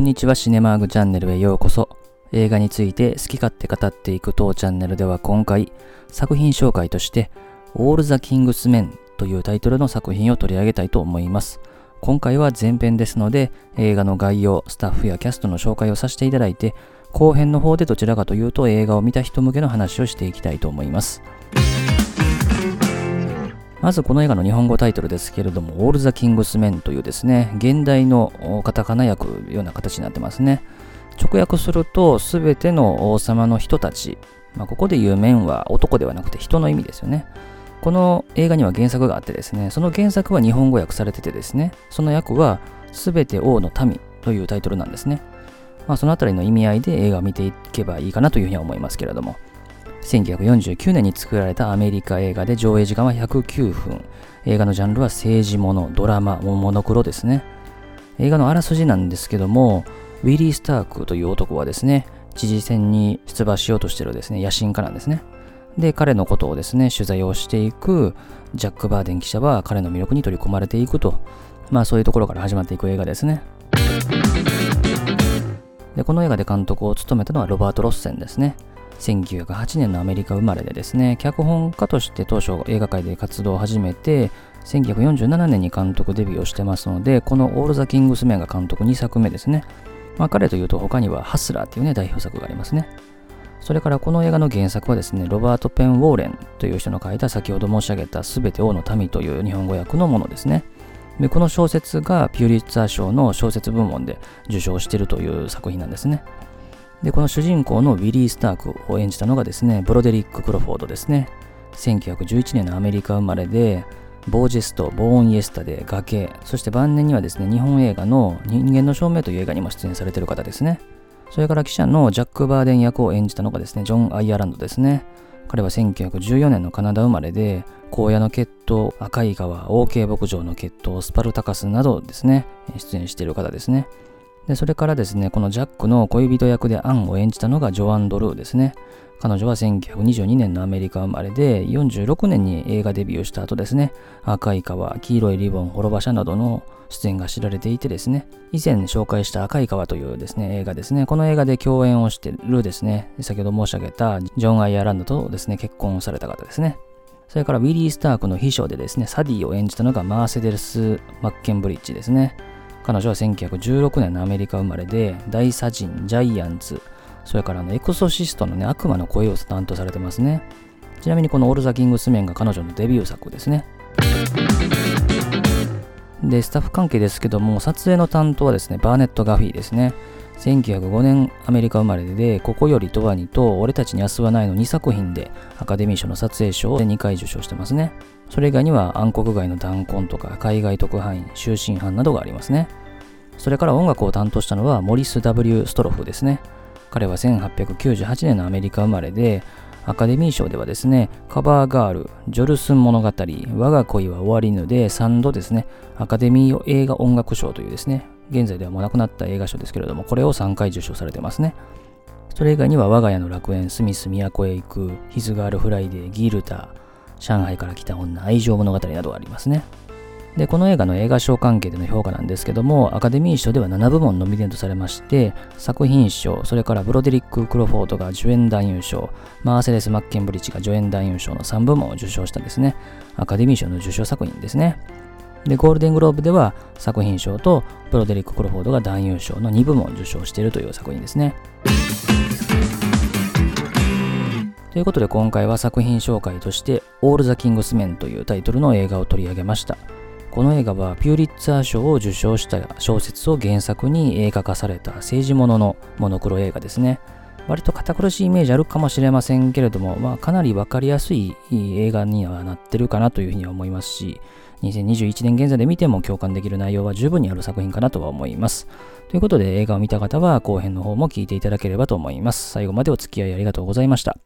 こんにちは、シネマーグチャンネルへようこそ。映画について好き勝手語っていく当チャンネルでは今回、作品紹介として、オール・ザ・キングス・メンというタイトルの作品を取り上げたいと思います。今回は前編ですので、映画の概要、スタッフやキャストの紹介をさせていただいて、後編の方でどちらかというと映画を見た人向けの話をしていきたいと思います。まずこの映画の日本語タイトルですけれども、オール・ザ・キングス・メンというですね、現代のカタカナ訳ような形になってますね。直訳すると、すべての王様の人たち、まあ、ここで言う面は男ではなくて人の意味ですよね。この映画には原作があってですね、その原作は日本語訳されててですね、その訳はすべて王の民というタイトルなんですね。まあ、そのあたりの意味合いで映画を見ていけばいいかなというふうには思いますけれども。1949年に作られたアメリカ映画で上映時間は109分。映画のジャンルは政治もの、ドラマ、モノクロですね。映画のあらすじなんですけども、ウィリー・スタークという男はですね、知事選に出馬しようとしてるですね、野心家なんですね。で、彼のことをですね、取材をしていくジャック・バーデン記者は彼の魅力に取り込まれていくと、まあそういうところから始まっていく映画ですね。で、この映画で監督を務めたのはロバート・ロッセンですね。1908年のアメリカ生まれでですね、脚本家として当初映画界で活動を始めて、1947年に監督デビューをしてますので、このオール・ザ・キングス・メンが監督2作目ですね。まあ彼というと他にはハスラーっていうね、代表作がありますね。それからこの映画の原作はですね、ロバート・ペン・ウォーレンという人の書いた先ほど申し上げたすべて王の民という日本語訳のものですね。でこの小説がピューリッツァー賞の小説部門で受賞しているという作品なんですね。で、この主人公のウィリー・スタークを演じたのがですね、ブロデリック・クロフォードですね。1911年のアメリカ生まれで、ボージェスト、ボーン・イエスタで崖、そして晩年にはですね、日本映画の人間の証明という映画にも出演されている方ですね。それから記者のジャック・バーデン役を演じたのがですね、ジョン・アイアランドですね。彼は1914年のカナダ生まれで、荒野の決闘、赤い川、OK 牧場の決闘、スパルタカスなどですね、出演している方ですね。で、それからですね、このジャックの恋人役でアンを演じたのがジョアン・ドルーですね。彼女は1922年のアメリカ生まれで、46年に映画デビューした後ですね、赤い川、黄色いリボン、滅場者などの出演が知られていてですね、以前紹介した赤い川というですね、映画ですね、この映画で共演をしてるですね、先ほど申し上げたジョン・アイアランドとですね、結婚された方ですね。それからウィリー・スタークの秘書でですね、サディを演じたのがマーセデルス・マッケンブリッジですね。彼女は1916年のアメリカ生まれで、大サジン、ジャイアンツ、それからあのエクソシストのね、悪魔の声を担当されてますね。ちなみにこのオール・ザ・キングスメンが彼女のデビュー作ですね。で、スタッフ関係ですけども、撮影の担当はですね、バーネット・ガフィーですね。1905年アメリカ生まれで、ここよりとわにと、俺たちに明日はないの2作品でアカデミー賞の撮影賞を2回受賞してますね。それ以外には暗黒街の弾痕とか海外特派員、終身犯などがありますね。それから音楽を担当したのはモリス・ W・ ストロフですね。彼は1898年のアメリカ生まれで、アカデミー賞ではですね、カバーガール、ジョルスン物語、我が恋は終わりぬで3度ですね、アカデミー映画音楽賞というですね、現在ではもう亡くなった映画賞ですけれども、これを3回受賞されてますね。それ以外には我が家の楽園、スミス都へ行く、ヒズガールフライデー、ギルター、上海から来た女、愛情物語などがありますね。で、この映画の映画賞関係での評価なんですけども、アカデミー賞では7部門ノミネートされまして、作品賞、それからブロデリック・クロフォードが助演男優賞、マーセレス・マッケンブリッジが助演男優賞の3部門を受賞したですね、アカデミー賞の受賞作品ですね。で、ゴールデングローブでは作品賞とブロデリック・クロフォードが男優賞の2部門受賞しているという作品ですね。ということで今回は作品紹介として、オール・ザ・キングス・メンというタイトルの映画を取り上げました。この映画はピューリッツァー賞を受賞した小説を原作に映画化された政治もののモノクロ映画ですね。割と堅苦しいイメージあるかもしれませんけれども、まあ、かなりわかりやすい映画にはなってるかなというふうには思いますし、2021年現在で見ても共感できる内容は十分にある作品かなとは思います。ということで映画を見た方は後編の方も聞いていただければと思います。最後までお付き合いありがとうございました。